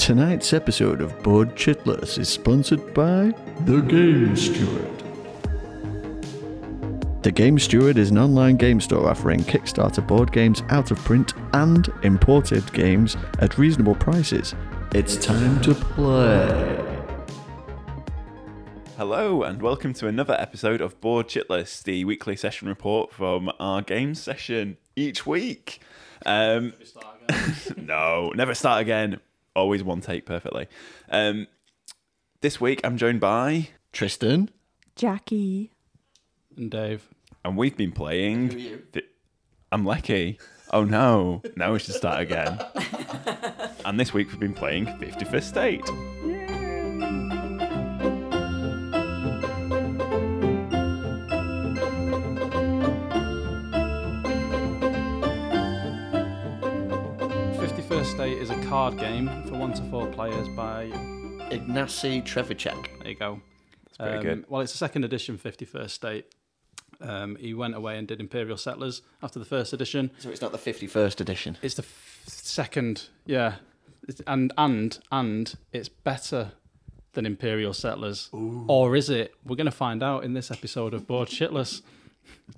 Tonight's episode of Board Chitless is sponsored by The Game Steward. The Game Steward is an online game store offering Kickstarter board games out of print and imported games at reasonable prices. It's time to play. Hello, and welcome to another episode of Board Chitless, the weekly session report from our game session each week. Um, no, never start again. Always one take perfectly. Um, this week I'm joined by, Tristan, Jackie. and Dave. and we've been playing. Fi- I'm lucky. Oh no, now we should start again. and this week we've been playing 51st State. First State is a card game for one to four players by. Ignacy Trzewiczek. There you go. It's pretty Um, good. Well, it's a second edition 51st State. Um, he went away and did Imperial Settlers after the first edition. So it's not the 51st edition. It's the f- second, yeah, It's- and and and it's better than Imperial Settlers, or is it? We're going to find out in this episode of Board Shitless.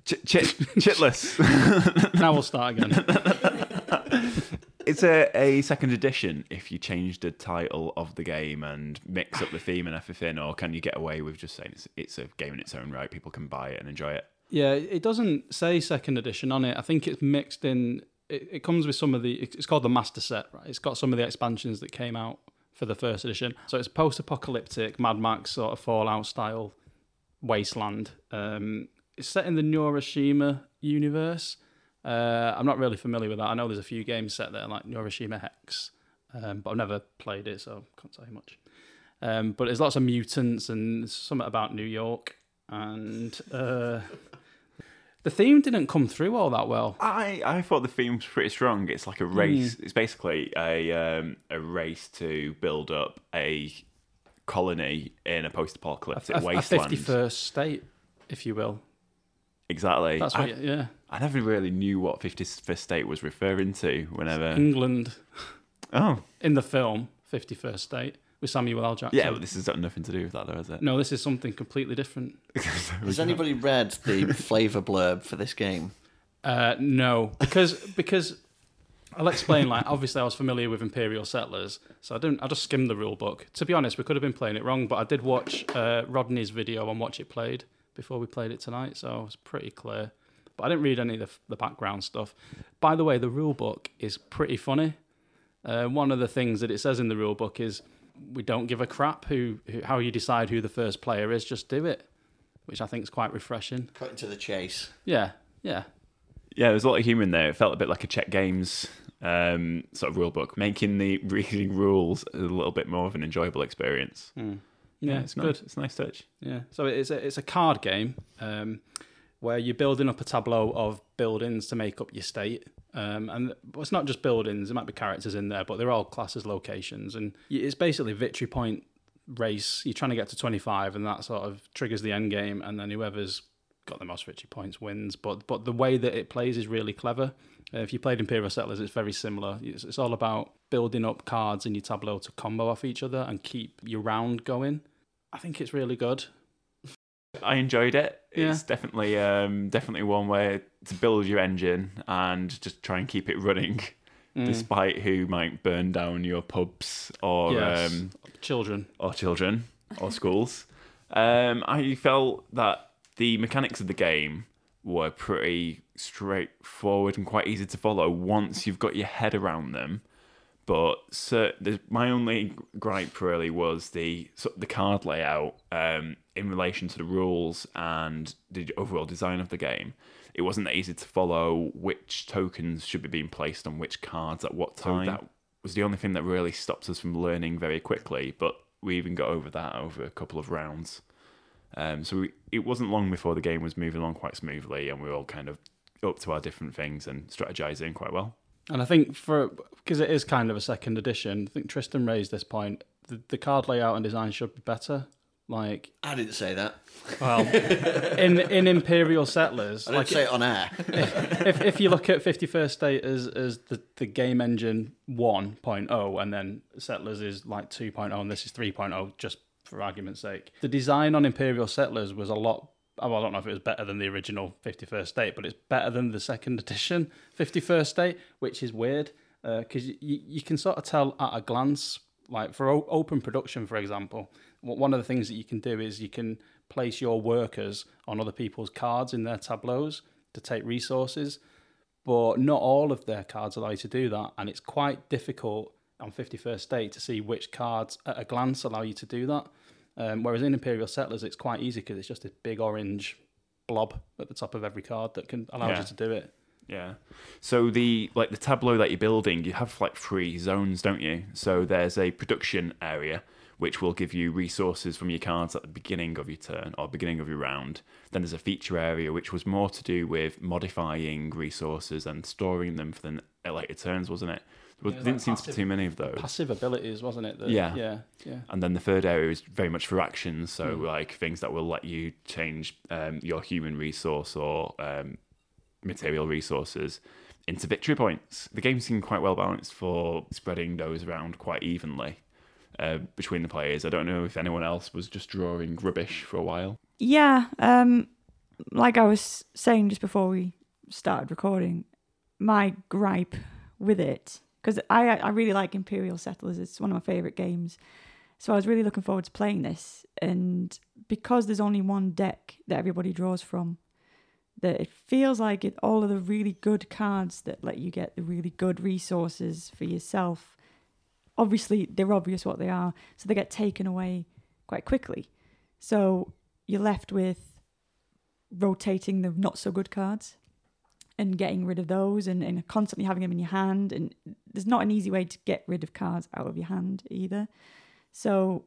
Ch- chit- chitless. now we'll start again. It's a, a second edition if you change the title of the game and mix up the theme and everything, or can you get away with just saying it's, it's a game in its own right? People can buy it and enjoy it. Yeah, it doesn't say second edition on it. I think it's mixed in. It, it comes with some of the. It's called the master set, right? It's got some of the expansions that came out for the first edition. So it's post-apocalyptic Mad Max sort of Fallout style wasteland. Um, it's set in the Neuroshima universe. Uh, I'm not really familiar with that. I know there's a few games set there like Neuroshima Hex, um, but I've never played it, so I can't you much. Um, but there's lots of mutants and something about New York and. Uh, the theme didn't come through all that well. I, I thought the theme was pretty strong. It's like a race. It's basically a um, a race to build up a colony in a post-apocalyptic A, a 51st state, if you will. Exactly. That's I, what, you- yeah. I never really knew what 51st State was referring to whenever. England Oh, in the film 51st State with Samuel L. Jackson. yeah, but this has got nothing to do with that, though, has it? no, this is something completely different. Has anybody read the flavour blurb for this game? Uh, no, because because I'll explain. Like, obviously, I was familiar with Imperial Settlers, so I didn't. I just skimmed the rule book. To be honest, we could have been playing it wrong, but I did watch uh, Rodney's video on Watch It Played before we played it tonight, so it was pretty clear. But I didn't read any of the, the background stuff. By the way, the rule book is pretty funny. Uh, one of the things that it says in the rule book is we don't give a crap who, who how you decide who the first player is. Just do it, which I think is quite refreshing. Cutting to the chase. Yeah, yeah. Yeah, there's a lot of humour in there. It felt a bit like a Czech Games um, sort of rule book, making the reading rules a little bit more of an enjoyable experience. Yeah, it's nice. good. It's a nice touch. Yeah. So it's a, it's a card game um, where you're building up a tableau of buildings to make up your state. Um, and it's not just buildings, there might be characters in there, but they're all classes locations. And it's basically victory point race. You're trying to get to 25, and that sort of triggers the end game. And then whoever's got the most victory points wins. But but the way that it plays is really clever. Uh, if you played Imperial Settlers, it's very similar. It's, it's all about building up cards in your tableau to combo off each other and keep your round going. I think it's really good. I enjoyed it. Yeah. It's definitely um, definitely one way to build your engine and just try and keep it running, Mm. despite who might burn down your pubs or Yes. um, Children. or children or schools. Um, I felt that the mechanics of the game were pretty straightforward and quite easy to follow once you've got your head around them. But so the, my only gripe really was the of the card layout um, in relation to the rules and the overall design of the game. It wasn't that easy to follow which tokens should be being placed on which cards at what time. that was the only thing that really stopped us from learning very quickly. But we even got over that over a couple of rounds. Um, so we, it wasn't long before the game was moving along quite smoothly, and we were all kind of up to our different things and strategizing quite well. And I think for because it is kind of a second edition, I think Tristan raised this point. The, the card layout and design should be better Like, I didn't say that. well, in in Imperial Settlers, I didn't like say it on air. if, if you look at 51st State as, as the, the game engine 1.0 and then Settlers is like 2.0 and this is 3.0, just for argument's sake, the design on Imperial Settlers was a lot. Oh, well, I don't know if it was better than the original 51st State, but it's better than the second edition 51st State, which is weird uh, because you, you can sort of tell at a glance. Like for o- open production, for example, one of the things that you can do is you can place your workers on other people's cards in their tableaus to take resources, but not all of their cards allow you to do that, and it's quite difficult on 51st State to see which cards at a glance allow you to do that. Um, whereas in Imperial Settlers, it's quite easy because it's just a big orange blob at the top of every card that can allow Yeah. you to do it. Yeah. So the like the tableau that you're building, you have like three zones, don't you? So there's a production area which will give you resources from your cards at the beginning of your turn or beginning of your round. Then there's a feature area which was more to do with modifying resources and storing them for the later turns, wasn't it? There Yeah, didn't like seem to be too many of those. Passive abilities, wasn't it? that- Yeah. yeah, yeah. And then the third area is very much for actions, so Hmm. like things that will let you change um, your human resource or um, material resources into victory points. The game seemed quite well balanced for spreading those around quite evenly uh, between the players. I don't know if anyone else was just drawing rubbish for a while. Yeah, um, like I was saying just before we started recording, my gripe with it because I I really like Imperial Settlers. It's one of my favorite games, so I was really looking forward to playing this. And because there's only one deck that everybody draws from, that it feels like it all of the really good cards that let you get the really good resources for yourself. Obviously, they're obvious what they are, so they get taken away quite quickly. So you're left with rotating the not so good cards and getting rid of those and, and constantly having them in your hand. And there's not an easy way to get rid of cards out of your hand either. So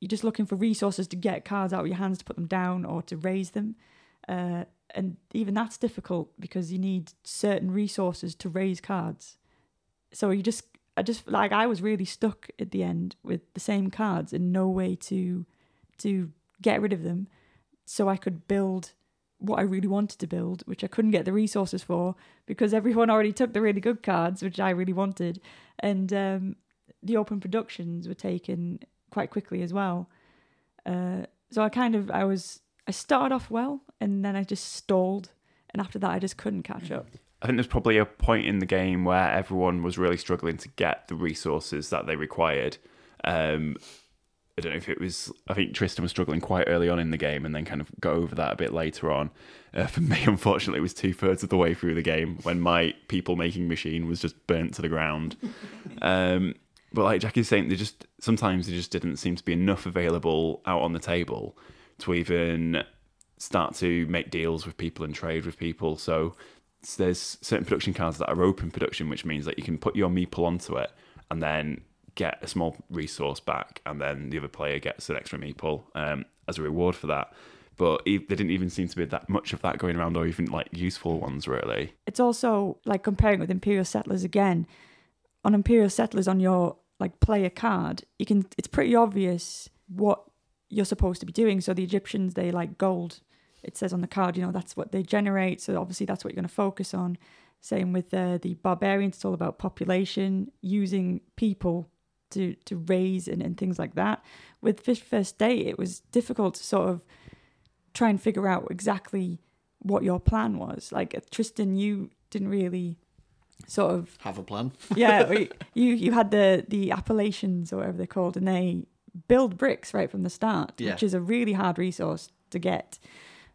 you're just looking for resources to get cards out of your hands to put them down or to raze them. Uh, and even that's difficult because you need certain resources to raze cards. So you just, I just like I was really stuck at the end with the same cards and no way to to get rid of them so I could build what I really wanted to build, which I couldn't get the resources for because everyone already took the really good cards, which I really wanted. And um, the open productions were taken quite quickly as well. Uh, so I kind of, I was, I started off well and then I just stalled. And after that, I just couldn't catch up. I think there's probably a point in the game where everyone was really struggling to get the resources that they required. Um, I don't know if it was. I think Tristan was struggling quite early on in the game, and then kind of got over that a bit later on. Uh, for me, unfortunately, it was two thirds of the way through the game when my people making machine was just burnt to the ground. Um, but like Jackie's saying, they just sometimes there just didn't seem to be enough available out on the table to even start to make deals with people and trade with people. So there's certain production cards that are open production, which means that you can put your meeple onto it and then get a small resource back, and then the other player gets an extra meeple um, as a reward for that. But there didn't even seem to be that much of that going around, or even like useful ones, really. It's also like comparing with Imperial Settlers again. On Imperial Settlers, on your like player card, you can. It's pretty obvious what you're supposed to be doing. So the Egyptians, they like gold. It says on the card, you know, that's what they generate. So obviously, that's what you're going to focus on. Same with uh, the barbarians. It's all about population, using people to to raze and, and things like that. With Fifty First State, it was difficult to sort of try and figure out exactly what your plan was. Like uh, Tristan, you didn't really sort of Have a plan. yeah. you you had the the Appalachians or whatever they're called, and they build bricks right from the start, Yeah. which is a really hard resource to get.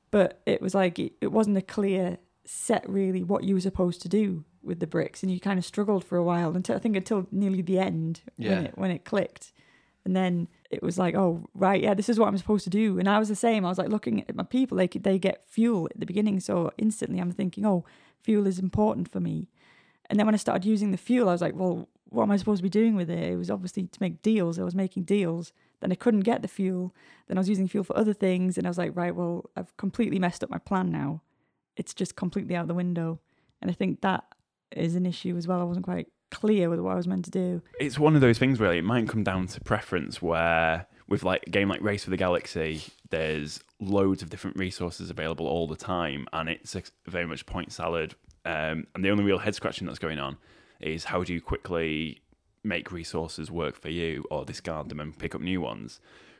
But it was like it, it wasn't a clear set really what you were supposed to do with the bricks, and you kind of struggled for a while until I think until nearly the end Yeah. when it when it clicked, and then it was like, oh right, yeah, this is what I'm supposed to do. And I was the same. I was like looking at my people, they they get fuel at the beginning, so instantly I'm thinking, oh, fuel is important for me. And then when I started using the fuel, I was like, well, what am I supposed to be doing with it? It was obviously to make deals. I was making deals. Then I couldn't get the fuel. Then I was using fuel for other things. And I was like, right, well, I've completely messed up my plan now. It's just completely out the window. And I think that is an issue as well. I wasn't quite clear with what I was meant to do. It's one of those things, really. It might come down to preference where with like a game like Race for the Galaxy, there's loads of different resources available all the time, and it's very much point salad. Um, and the only real head scratching that's going on is how do you quickly make resources work for you or discard them and pick up new ones.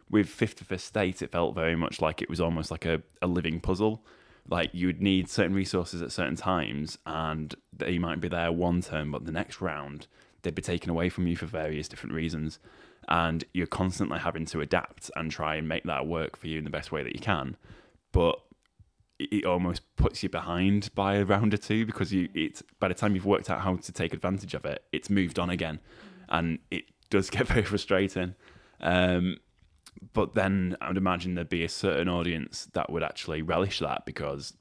With 55th State, it felt very much like it was almost like a, a living puzzle. Like you would need certain resources at certain times, and they might be there one turn, but the next round they'd be taken away from you for various different reasons. And you're constantly having to adapt and try and make that work for you in the best way that you can. But it almost puts you behind by a round or two because you it's by the time you've worked out how to take advantage of it, it's moved on again, and it does get very frustrating. Um, but then I would imagine there'd be a certain audience that would actually relish that because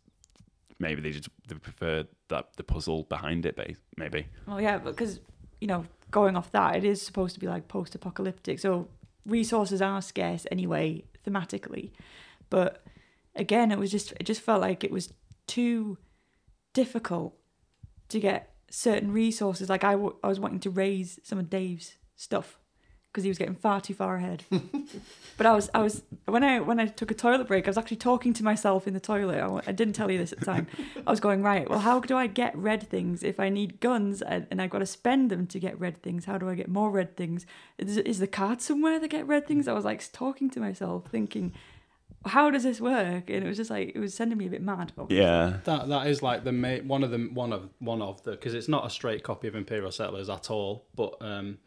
maybe they just they prefer that the puzzle behind it, maybe. Well, yeah, because you know, going off that, it is supposed to be like post-apocalyptic, so resources are scarce anyway thematically, but again, it was just it just felt like it was too difficult to get certain resources. Like I, w- I was wanting to raze some of Dave's stuff because he was getting far too far ahead. but I was, I was when I when I took a toilet break, I was actually talking to myself in the toilet. I, I didn't tell you this at the time. I was going right. Well, how do I get red things if I need guns and, and I've got to spend them to get red things? How do I get more red things? Is, is the card somewhere that get red things? I was like talking to myself, thinking how does this work? And it was just like it was sending me a bit mad. Obviously. Yeah, that that is like the main, one of the one of one of the because it's not a straight copy of Imperial Settlers at all, but um,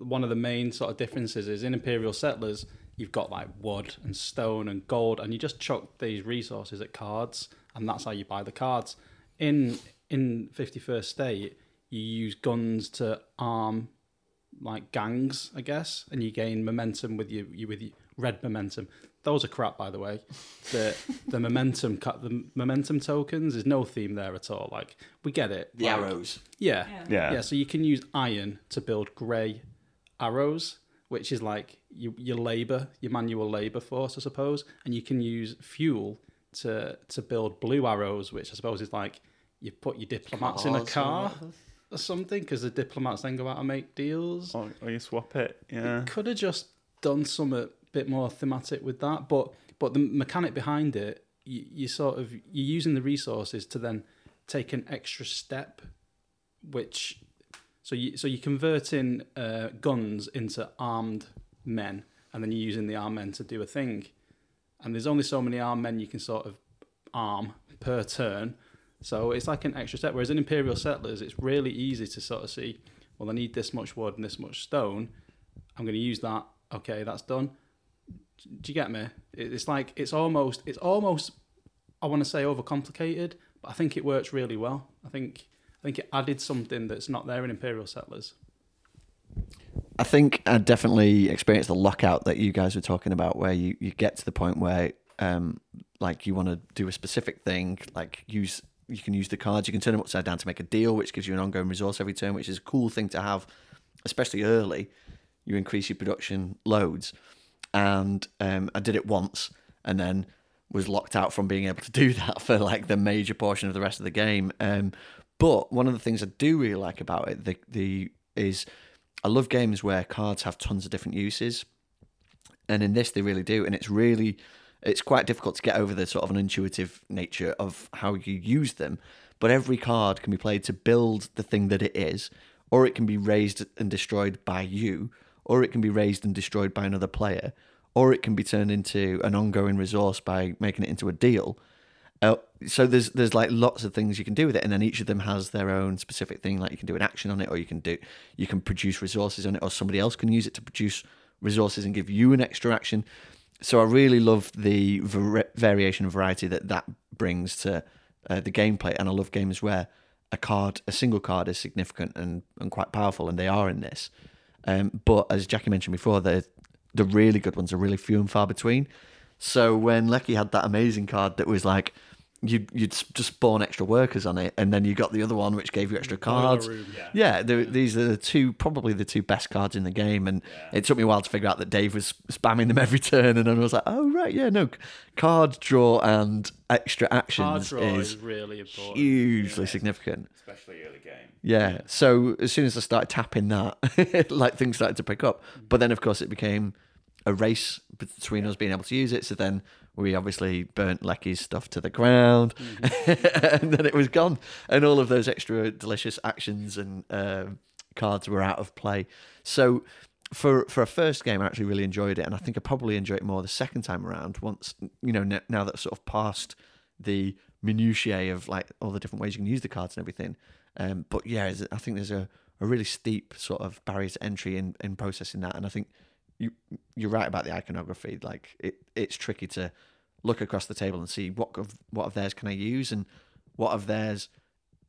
one of the main sort of differences is in Imperial Settlers you've got like wood and stone and gold, and you just chuck these resources at cards, and that's how you buy the cards. In in Fifty First State, you use guns to arm like gangs, I guess, and you gain momentum with you, you with your red momentum those are crap, by the way. The the momentum cut the momentum tokens. There's no theme there at all. Like we get it. The like, arrows. Yeah, Yeah. Yeah. yeah. So you can use iron to build grey arrows, which is like you, your labor, your manual labor force, I suppose. And you can use fuel to to build blue arrows, which I suppose is like you put your diplomats in a car or something, because the diplomats then go out and make deals or, or you swap it. Yeah, could have just done some a bit more thematic with that but but the mechanic behind it you, you sort of you're using the resources to then take an extra step which so you so you're converting uh, guns into armed men and then you're using the armed men to do a thing. And there's only so many armed men you can sort of arm per turn. So it's like an extra step whereas in imperial settlers it's really easy to sort of see well i need this much wood and this much stone. I'm going to use that. Okay that's done. Do you get me? It's like it's almost it's almost i want to say overcomplicated but i think it works really well. I think i think it added something that's not there in imperial settlers I think I definitely experienced the lockout that you guys were talking about, where you, you get to the point where, um, like you want to do a specific thing, like use you can use the cards, you can turn them upside down to make a deal, which gives you an ongoing resource every turn, which is a cool thing to have, especially early. You increase your production loads, and um, I did it once, and then was locked out from being able to do that for like the major portion of the rest of the game. Um, but one of the things I do really like about it, the the is I love games where cards have tons of different uses, and in this they really do, and it's really it's quite difficult to get over the sort of an intuitive nature of how you use them. But every card can be played to build the thing that it is, or it can be razed and destroyed by you, or it can be razed and destroyed by another player, or it can be turned into an ongoing resource by making it into a deal. Uh, so there's there's like lots of things you can do with it, and then each of them has their own specific thing. Like you can do an action on it, or you can do you can produce resources on it, or somebody else can use it to produce resources and give you an extra action. So I really love the var- variation and variety that that brings to uh, the gameplay, and I love games where a card, a single card, is significant and, and quite powerful, and they are in this. Um, but as Jackie mentioned before, the the really good ones are really few and far between. So when Lecky had that amazing card that was like you'd you'd just spawn extra workers on it, and then you got the other one which gave you extra cards. Room. Yeah, the, these are the two probably the two best cards in the game, and it took me a while to figure out that Dave was spamming them every turn, and then I was like, oh right, yeah, no, card draw and extra Card actions draw is is really important. hugely significant. especially early game. Yeah. So as soon as I started tapping that, like things started to pick up. But then of course it became a race between us being able to use it. So then we obviously burnt Lecky's stuff to the ground, and then it was gone, and all of those extra delicious actions and um, cards were out of play. So for for a first game, I actually really enjoyed it, and I think I probably enjoy it more the second time around. Once you know, n- now that sort of past the minutiae of like all the different ways you can use the cards and everything. Um, but yeah, I think there's a, a really steep sort of barrier to entry in, in processing that, and I think you you're right about the iconography. Like it, it's tricky to look across the table and see what of what of theirs can I use and what of theirs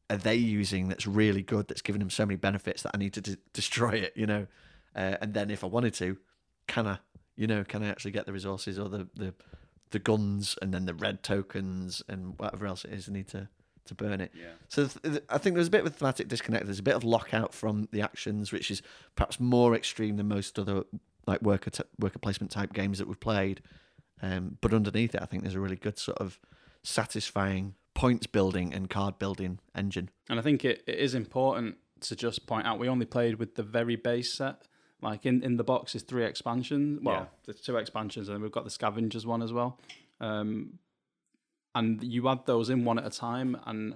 are they using that's really good that's giving them so many benefits that I need to d- destroy it, you know. Uh, and then if I wanted to, can I, you know, can I actually get the resources or the the the guns and then the red tokens and whatever else it is I need to to burn it. Yeah. So th- th- I think there's a bit of a thematic disconnect. There's a bit of lockout from the actions, which is perhaps more extreme than most other like worker t- worker placement type games that we've played. Um, but underneath it, I think there's a really good sort of satisfying points building and card building engine. And I think it, it is important to just point out we only played with the very base set. Like in, in the box is three expansions. Well, Yeah. there's two expansions, and we've got the scavengers one as well. Um, and you add those in one at a time. And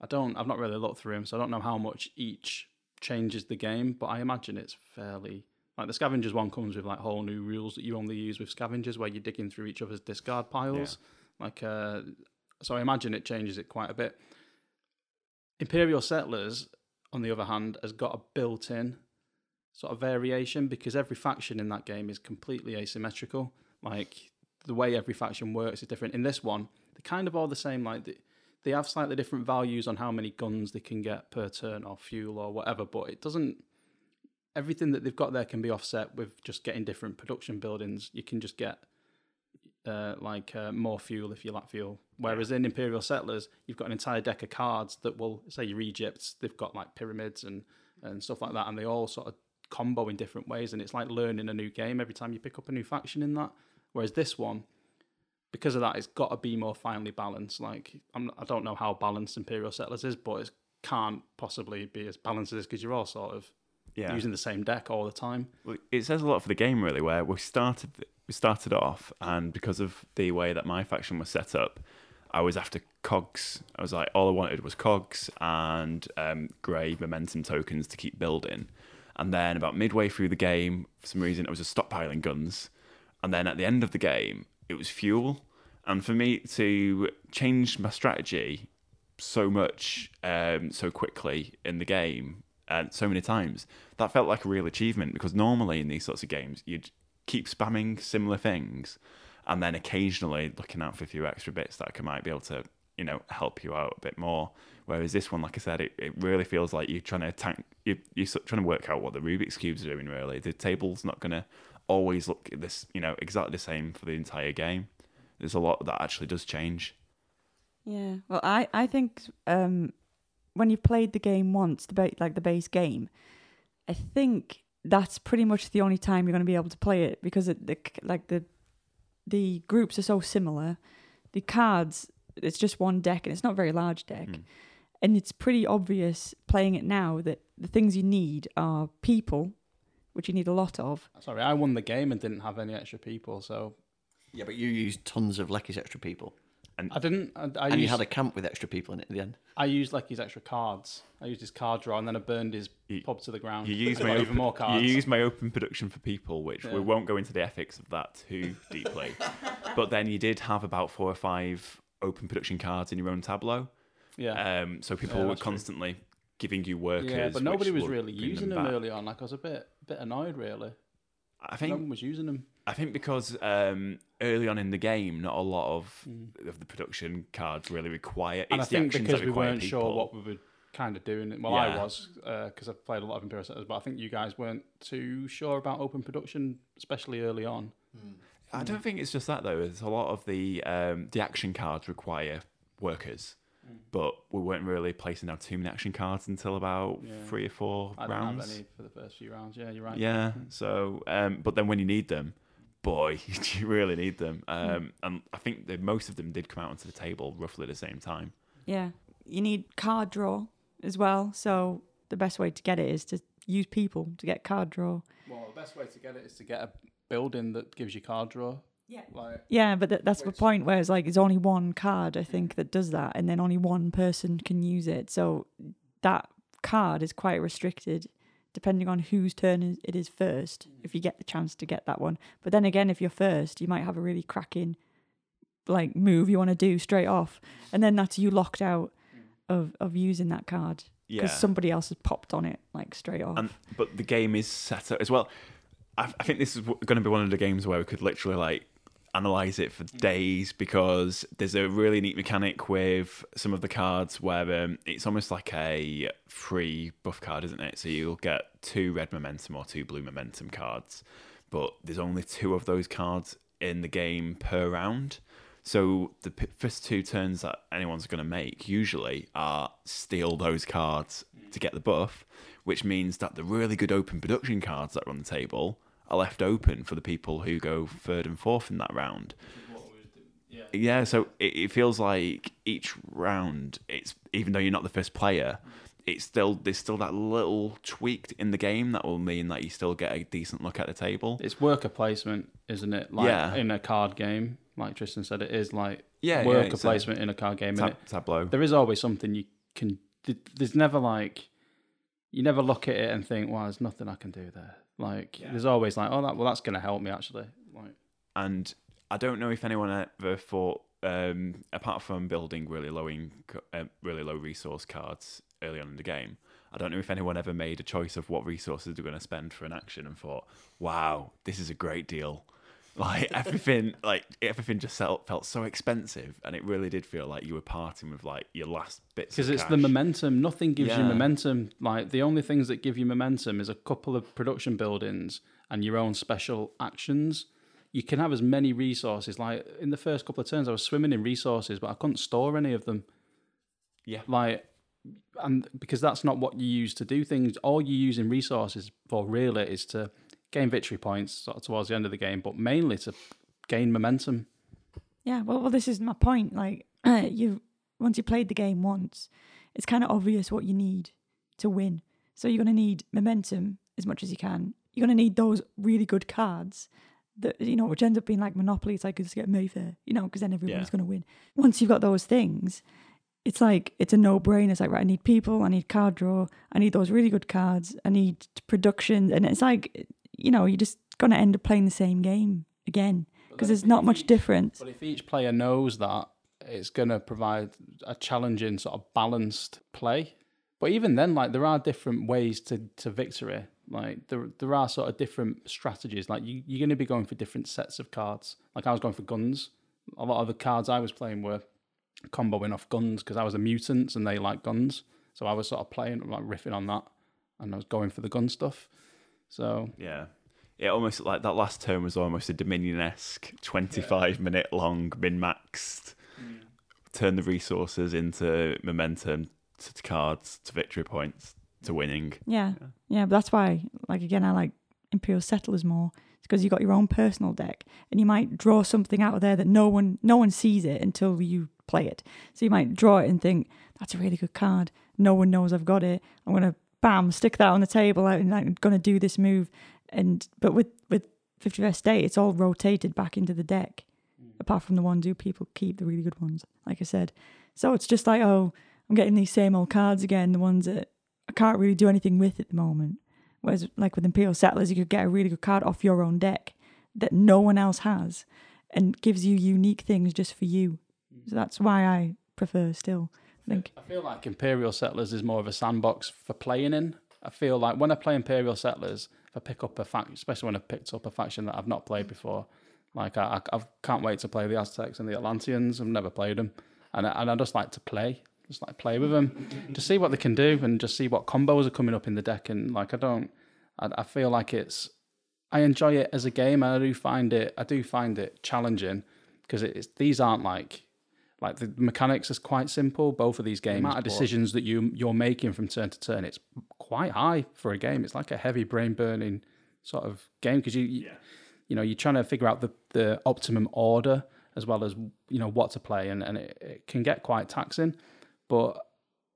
I don't, I've not really looked through them, so I don't know how much each changes the game. But I imagine it's fairly like the scavengers one comes with like whole new rules that you only use with scavengers, where you're digging through each other's discard piles. Like, uh, so I imagine it changes it quite a bit. Imperial Settlers, on the other hand, has got a built-in sort of variation because every faction in that game is completely asymmetrical. Like the way every faction works is different. In this one, they're kind of all the same. Like they, they have slightly different values on how many guns they can get per turn or fuel or whatever, but it doesn't. Everything that they've got there can be offset with just getting different production buildings. You can just get uh, like uh, more fuel if you lack fuel. Whereas in Imperial Settlers, you've got an entire deck of cards that will say you're Egypt. They've got like pyramids and and stuff like that, and they all sort of combo in different ways. And it's like learning a new game every time you pick up a new faction in that. Whereas this one, because of that, it's got to be more finely balanced. Like I'm, I don't know how balanced Imperial Settlers is, but it can't possibly be as balanced as this because you're all sort of Yeah. using the same deck all the time. Well, it says a lot for the game, really. Where we started, we started off, and because of the way that my faction was set up, I was after cogs. I was like, all I wanted was cogs and um, grey momentum tokens to keep building. And then about midway through the game, for some reason, I was just stockpiling guns. And then at the end of the game, it was fuel. And for me to change my strategy so much um, so quickly in the game and so many times that felt like a real achievement because normally in these sorts of games you'd keep spamming similar things and then occasionally looking out for a few extra bits that can might be able to you know help you out a bit more. Whereas this one like i said it, it really feels like you're trying to tank you, you're trying to work out what the rubik's cubes are doing really. The table's not going to always look this you know exactly the same for the entire game. There's a lot that actually does change. Yeah. Well, I I think um, when you've played the game once, the ba- like the base game, I think that's pretty much the only time you're going to be able to play it because it, the like the the groups are so similar. The cards, it's just one deck and it's not a very large deck, Mm. and it's pretty obvious playing it now that the things you need are people, which you need a lot of. Sorry, I won the game and didn't have any extra people, so Yeah, but you used tons of Lecky's extra people, I didn't. I, I and used, you had a camp with extra people in it at the end. I used like his extra cards. I used his card draw, and then I burned his You- pub to the ground. You used Got my even more cards. You used my open production for people, which Yeah. we won't go into the ethics of that too deeply. but then you did have about four or five open production cards in your own tableau. yeah, Um, so people Yeah, were that's true. constantly giving you workers. yeah, but nobody was really using them them, early on. Like I was a bit bit annoyed, really. I No think one was using them. I think because um, early on in the game, not a lot of Mm. of the production cards really require. And I the think because we weren't people. sure what we were kind of doing. Well, I was because I've played a lot of Imperial Settlers, but I think you guys weren't too sure about open production, especially early on. I don't think it's just that though. It's a lot of the um, the action cards require workers, Mm. but we weren't really placing down too many action cards until about Yeah. three or four I rounds. for the first few rounds. Yeah, you're right. Yeah. So, um, but then when you need them, boy, you really need them. Hmm. Um, and I think that most of them did come out onto the table roughly at the same time. Yeah. You need card draw as well. So the best way to get it is to use people to get card draw. Well, the best way to get it is to get a, building that gives you card draw. Yeah. Like Yeah, but that, that's the point where it's like it's only one card I think that does that, and then only one person can use it. So that card is quite restricted, depending on whose turn it is first. Mm. If you get the chance to get that one, but then again, if you're first, you might have a really cracking like move you want to do straight off, and then that's you locked out mm. of of using that card Yeah. because somebody else has popped on it like straight off. and but the game is set up as well. I, I think this is going to be one of the games where we could literally like analyze it for days because there's a really neat mechanic with some of the cards where um, it's almost like a free buff card, isn't it? So you'll get two red momentum or two blue momentum cards, but there's only two of those cards in the game per round. So the first two turns that anyone's going to make usually are steal those cards to get the buff, which means that the really good open production cards that are on the table are left open for the people who go third and fourth in that round. Yeah, so it, it feels like each round, it's even though you're not the first player, it's still there's still that little tweak in the game that will mean that you still get a decent look at the table. it's worker placement, isn't it? Like Yeah. in a card game, like Tristan said, it is like Yeah, yeah, worker a placement in a card game. Tab- tableau. there is always something you can. There's never like you never look at it and think, "Well, there's nothing I can do there." Like there's always like, "Oh, that well, that's going to help me actually." Like and I don't know if anyone ever thought, um, apart from building really low in, uh, really low resource cards early on in the game, I don't know if anyone ever made a choice of what resources they're going to spend for an action and thought, "Wow, this is a great deal." Like everything, like everything just felt felt so expensive, and it really did feel like you were parting with like your last bits. because it's the momentum. Nothing gives you momentum. Like the only things that give you momentum is a couple of production buildings and your own special actions. You can have as many resources. Like in the first couple of turns, I was swimming in resources, but I couldn't store any of them. Yeah. Like, and because that's not what you use to do things. All you use in resources for really is to gain victory points sort of towards the end of the game, but mainly to gain momentum. Yeah, well, well, this is my point. Like, you once you played the game once, it's kind of obvious what you need to win. So you're going to need momentum as much as you can. You're going to need those really good cards that you know, which ends up being like Monopoly. It's like just get Mayfair, you know, because then everyone's Yeah. going to win. Once you've got those things, it's like it's a no-brainer. It's like right, I need people, I need card draw, I need those really good cards, I need production, and it's like you know, you're just going to end up playing the same game again because there's not much difference. But if each player knows that, it's going to provide a challenging, sort of balanced play. But even then, like there are different ways to, to victory. Like there there are sort of different strategies. Like you, you're going to be going for different sets of cards. Like I was going for guns. A lot of the cards I was playing were comboing off guns because I was a mutant and they like guns. So I was sort of playing like riffing on that, and I was going for the gun stuff. So Yeah. It almost like that last turn was almost a Dominion esque 25 minute long min maxed. Mm. Turn the resources into momentum, to, to cards, to victory points, to winning. Yeah. Yeah, but that's why, like, again, I like Imperial Settlers more. It's because you got your own personal deck and you might draw something out of there that no one no one sees it until you play it. So you might draw it and think, that's a really good card. No one knows I've got it. I'm gonna bam, stick that on the table I'm gonna do this move. And but with with 51st State, it's all rotated back into the deck. Mm. Apart from the ones who people keep, the really good ones, like I said. So it's just like, oh, I'm getting these same old cards again, the ones that I can't really do anything with at the moment. Whereas, like with Imperial Settlers, you could get a really good card off your own deck that no one else has and gives you unique things just for you. Mm. So that's why I prefer still. I think. I feel like Imperial Settlers is more of a sandbox for playing in. I feel like when I play Imperial Settlers, if I pick up a faction, especially when I picked up a faction that I've not played before, like I, I, I can't wait to play the Aztecs and the Atlanteans. I've never played them, and I, and I just like to play, just like play with them, to see what they can do and just see what combos are coming up in the deck. And like I don't, I, I feel like it's, I enjoy it as a game, and I do find it, I do find it challenging because it's these aren't like like the mechanics is quite simple. Both of these games, the amount of decisions that you you're making from turn to turn, it's quite high for a game. It's like a heavy brain burning sort of game because you, you you know you're trying to figure out the the optimum order as well as you know what to play, and and it, it can get quite taxing. But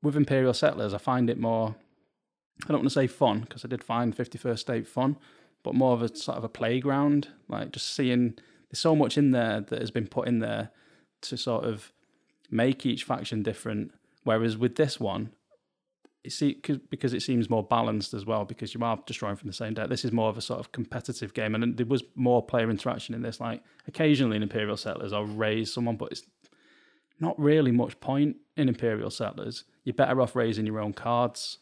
with Imperial Settlers, I find it more. I don't want to say fun because I did find 51st State fun, but more of a sort of a playground. Like just seeing there's so much in there that has been put in there to sort of make each faction different. Whereas with this one, you see, cause, because it seems more balanced as well, because you are destroying from the same deck. This is more of a sort of competitive game, and there was more player interaction in this. Like occasionally in Imperial Settlers, I'll raze someone, but it's not really much point in Imperial Settlers. You're better off razing your own cards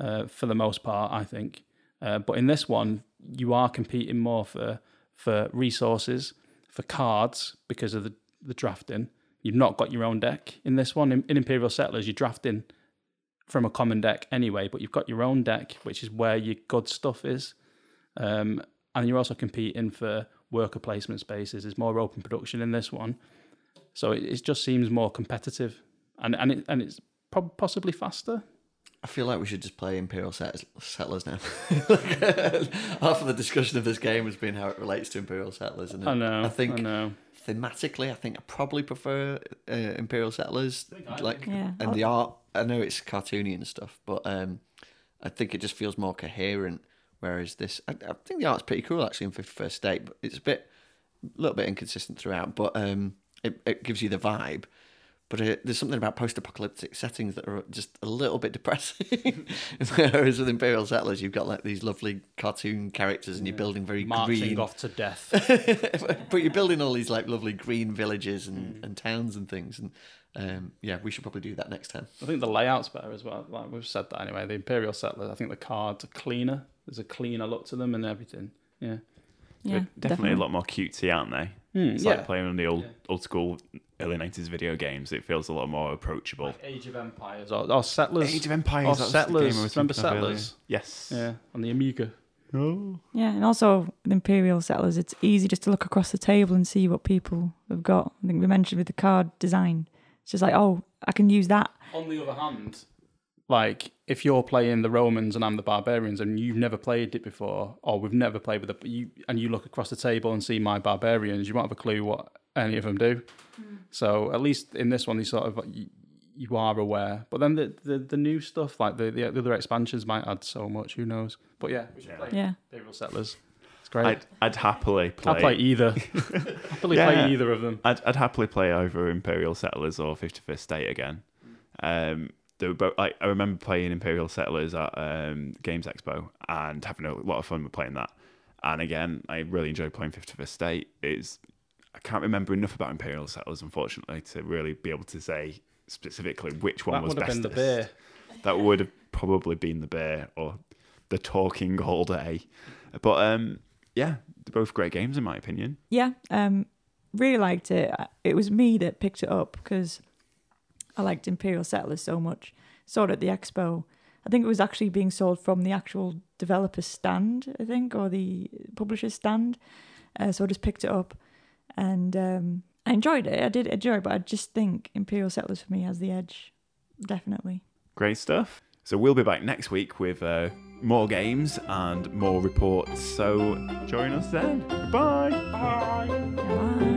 uh, for the most part, I think. Uh, but in this one, you are competing more for for resources, for cards because of the, the drafting. You've not got your own deck in this one. In, in Imperial Settlers, you're drafting from a common deck anyway, but you've got your own deck, which is where your good stuff is. Um, and you're also competing for worker placement spaces. There's more open production in this one, so it, it just seems more competitive, and and it, and it's prob- possibly faster. I feel like we should just play Imperial Set- Settlers now. Half of the discussion of this game has been how it relates to Imperial Settlers, and I know. I think I know. Thematically, I think I probably prefer uh, Imperial Settlers. Like, Yeah. and the art. I know it's cartoony and stuff, but um, I think it just feels more coherent. Whereas this, I, I think the art's pretty cool actually in Fifty First State, but it's a bit, a little bit inconsistent throughout. But um, it it gives you the vibe. But uh there's something about post-apocalyptic settings that are just a little bit depressing. Whereas with Imperial Settlers, you've got like these lovely cartoon characters, and you're building very Marching green off to death. but you're building all these like lovely green villages and, and towns and things and um, yeah we should probably do that next time I think the layout's better as well. Like we've said that anyway. The Imperial Settlers, I think the cards are cleaner. There's a cleaner look to them and everything. Yeah. Yeah, They're definitely, a lot more cutesy, aren't they? Hmm, It's yeah. like playing on the old Yeah. old school early nineties video games. It feels a lot more approachable. Like Age of Empires or, or Settlers. Age of Empires. or that the Settlers. game I was Remember thinking earlier. Settlers? Yes. Yeah, on the Amiga. Oh. Yeah, and also with Imperial Settlers, it's easy just to look across the table and see what people have got. I think we mentioned with the card design. It's just like, oh, I can use that. On the other hand, like if you're playing the Romans and I'm the barbarians and you've never played it before, or we've never played with the you and you look across the table and see my barbarians, you won't have a clue what any of them do. So at least in this one, you sort of you, you are aware. But then the, the, the new stuff, like the, the other expansions, might add so much. Who knows? But yeah, we should Yeah. play Yeah. Imperial Settlers. It's great. I'd, I'd happily play. I'll play either. I'd happily Yeah. play either of them. I'd, I'd happily play over Imperial Settlers or 51st State again. Um, they were both, like, I remember playing Imperial Settlers at um, Games Expo and having a lot of fun with playing that. And again, I really enjoyed playing 51st State. It's, I can't remember enough about Imperial Settlers, unfortunately, to really be able to say specifically which one That was would have best. been the beer. That would have probably been the bear or the talking all day. But um, yeah, they're both great games in my opinion. Yeah, um, really liked it. Uh, It was me that picked it up because I liked Imperial Settlers so much. Saw it at the expo. I think it was actually being sold from the actual developer's stand, I think, or the publisher's stand. Uh, so I just picked it up, and um, I enjoyed it. I did enjoy it, but I just think Imperial Settlers for me has the edge, definitely. Great stuff. So we'll be back next week with uh, more games and more reports. So join us then. Bye. Bye.